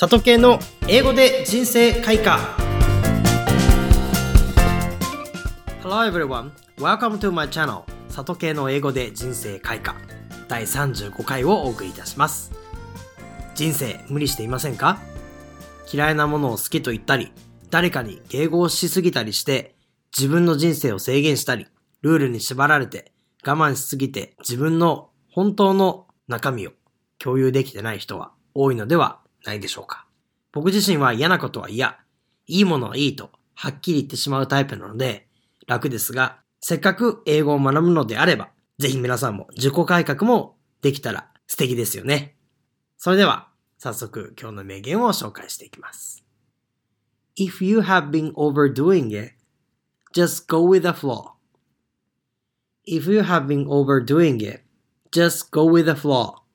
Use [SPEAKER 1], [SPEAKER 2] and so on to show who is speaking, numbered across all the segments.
[SPEAKER 1] 里系の英語で人生開花。Hello everyone, welcome to my channel. 里系の英語で人生開花。第35回をお送りいたします。人生無理していませんか？嫌いなものを好きと言ったり誰かに迎合しすぎたりして自分の人生を制限したりルールに縛られて我慢しすぎて自分の本当の中身を共有できてない人は多いのでは？ないでしょうか。僕自身は嫌なことは嫌、いいものはいいとはっきり言ってしまうタイプなので楽ですが、せっかく英語を学ぶのであれば、ぜひ皆さんも自己改革もできたら素敵ですよね。それでは、早速今日の名言を紹介していきます。If you have been overdoing it, just go with the flow. If you have been overdoing it, just go with the flow.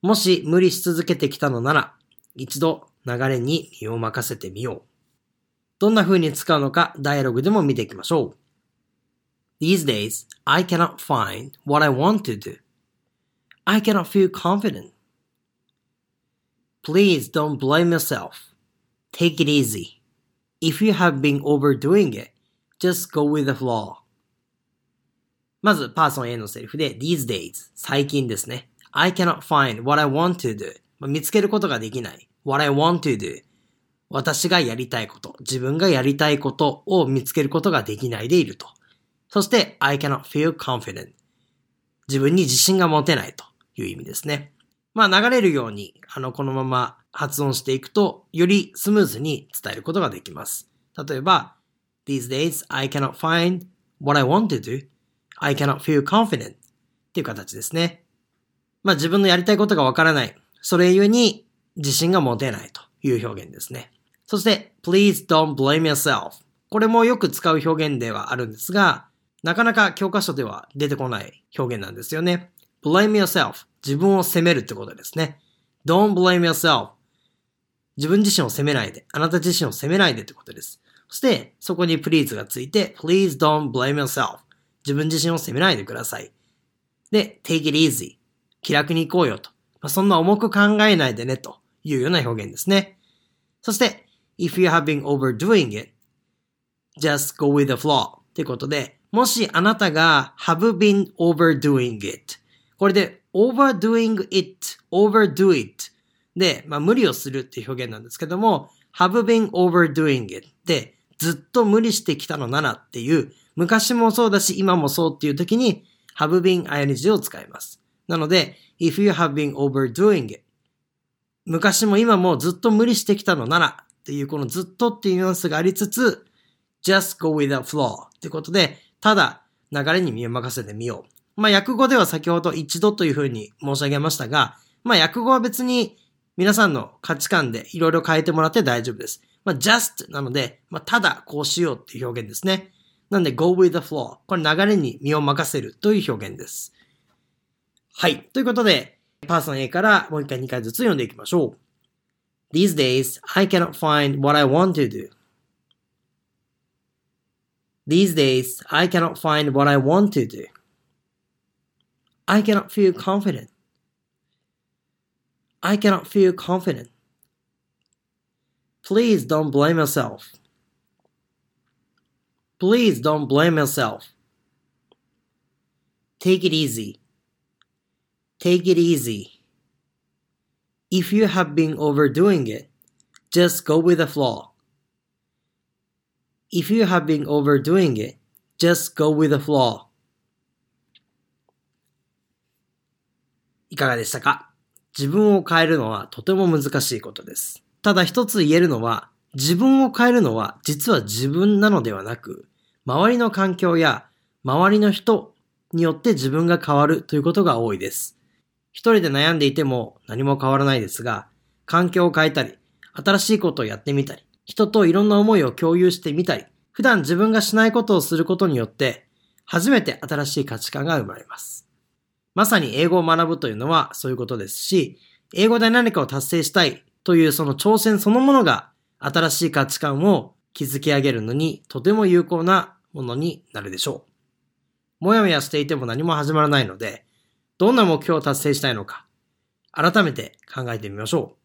[SPEAKER 1] もし無理し続けてきたのなら、一度流れに身を任せてみよう。どんな風に使うのかダイアログでも見ていきましょう。These days, I cannot find what I want to do. I cannot feel confident. Please don't blame yourself. Take it easy. If you have been overdoing it, just go with the flow. まず、パーソン A のセリフで these days 最近ですね。I cannot find what I want to do. 見つけることができない。what I want to do. 私がやりたいこと、自分がやりたいことを見つけることができないでいると。そして、I cannot feel confident. 自分に自信が持てないという意味ですね。まあ流れるように、あの、このまま発音していくと、よりスムーズに伝えることができます。例えば、These days I cannot find what I want to do.I cannot feel confident. っていう形ですね。まあ自分のやりたいことがわからない。それゆえに自信が持てないという表現ですね。そして、please don't blame yourself。これもよく使う表現ではあるんですが、なかなか教科書では出てこない表現なんですよね。blame yourself。自分を責めるってことですね。don't blame yourself。自分自身を責めないで。あなた自身を責めないでってことです。そして、そこに please がついて、please don't blame yourself。自分自身を責めないでください。で、take it easy。気楽に行こうよと。まあ、そんな重く考えないでねというような表現ですね。そして、if you have been overdoing it, just go with the flow ってことで、もしあなたが have been overdoing it これで overdoing it, overdo it で、まあ、無理をするっていう表現なんですけども have been overdoing it でずっと無理してきたのならっていう昔もそうだし今もそうっていう時に have been ing を使います。なので、if you have been overdoing it 昔も今もずっと無理してきたのならっていうこのずっとっていうニュアンスがありつつ just go with the flow ってことでただ流れに身を任せてみよう。まあ訳語では先ほど一度というふうに申し上げましたが、まあ訳語は別に皆さんの価値観でいろいろ変えてもらって大丈夫です。まあ just なので、まあただこうしようっていう表現ですね。なんで go with the flow。これ流れに身を任せるという表現です。はい。ということで、パーソン A からもう一回2回ずつ読んでいきましょう。These days, I cannot find what I want to do. These days, I cannot find what I want to do. I cannot feel confident. I cannot feel confident. Please don't blame yourself. Please don't blame yourself. Take it easy. Take it easy. If you have been overdoing it, just go with the flow. If you have been overdoing it, just go with the flow. いかがでしたか自分を変えるのはとても難しいことです。ただ一つ言えるのは、自分を変えるのは実は自分なのではなく、周りの環境や周りの人によって自分が変わるということが多いです。一人で悩んでいても何も変わらないですが、環境を変えたり、新しいことをやってみたり、人といろんな思いを共有してみたり、普段自分がしないことをすることによって、初めて新しい価値観が生まれます。まさに英語を学ぶというのはそういうことですし、英語で何かを達成したいというその挑戦そのものが新しい価値観を築き上げるのにとても有効なものになるでしょう。もやもやしていても何も始まらないので、どんな目標を達成したいのか、改めて考えてみましょう。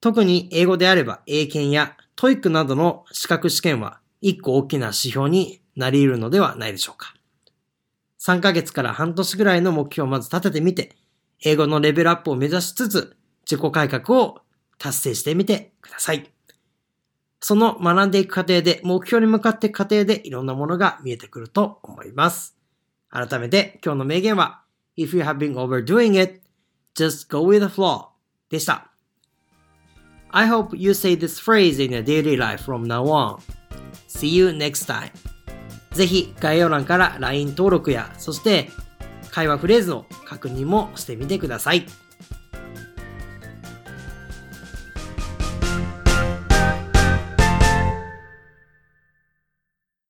[SPEAKER 1] 特に英語であれば英検や TOEIC などの資格試験は一個大きな指標になり得るのではないでしょうか。3ヶ月から半年ぐらいの目標をまず立ててみて、英語のレベルアップを目指しつつ、自己改革を達成してみてください。その学んでいく過程で、目標に向かっていく過程でいろんなものが見えてくると思います。改めて今日の名言は、If you have been overdoing it, just go with the flow でした。I hope you say this phrase in your daily life from now on. See you next time. ぜひ概要欄から LINE 登録や、そして会話フレーズの確認もしてみてください。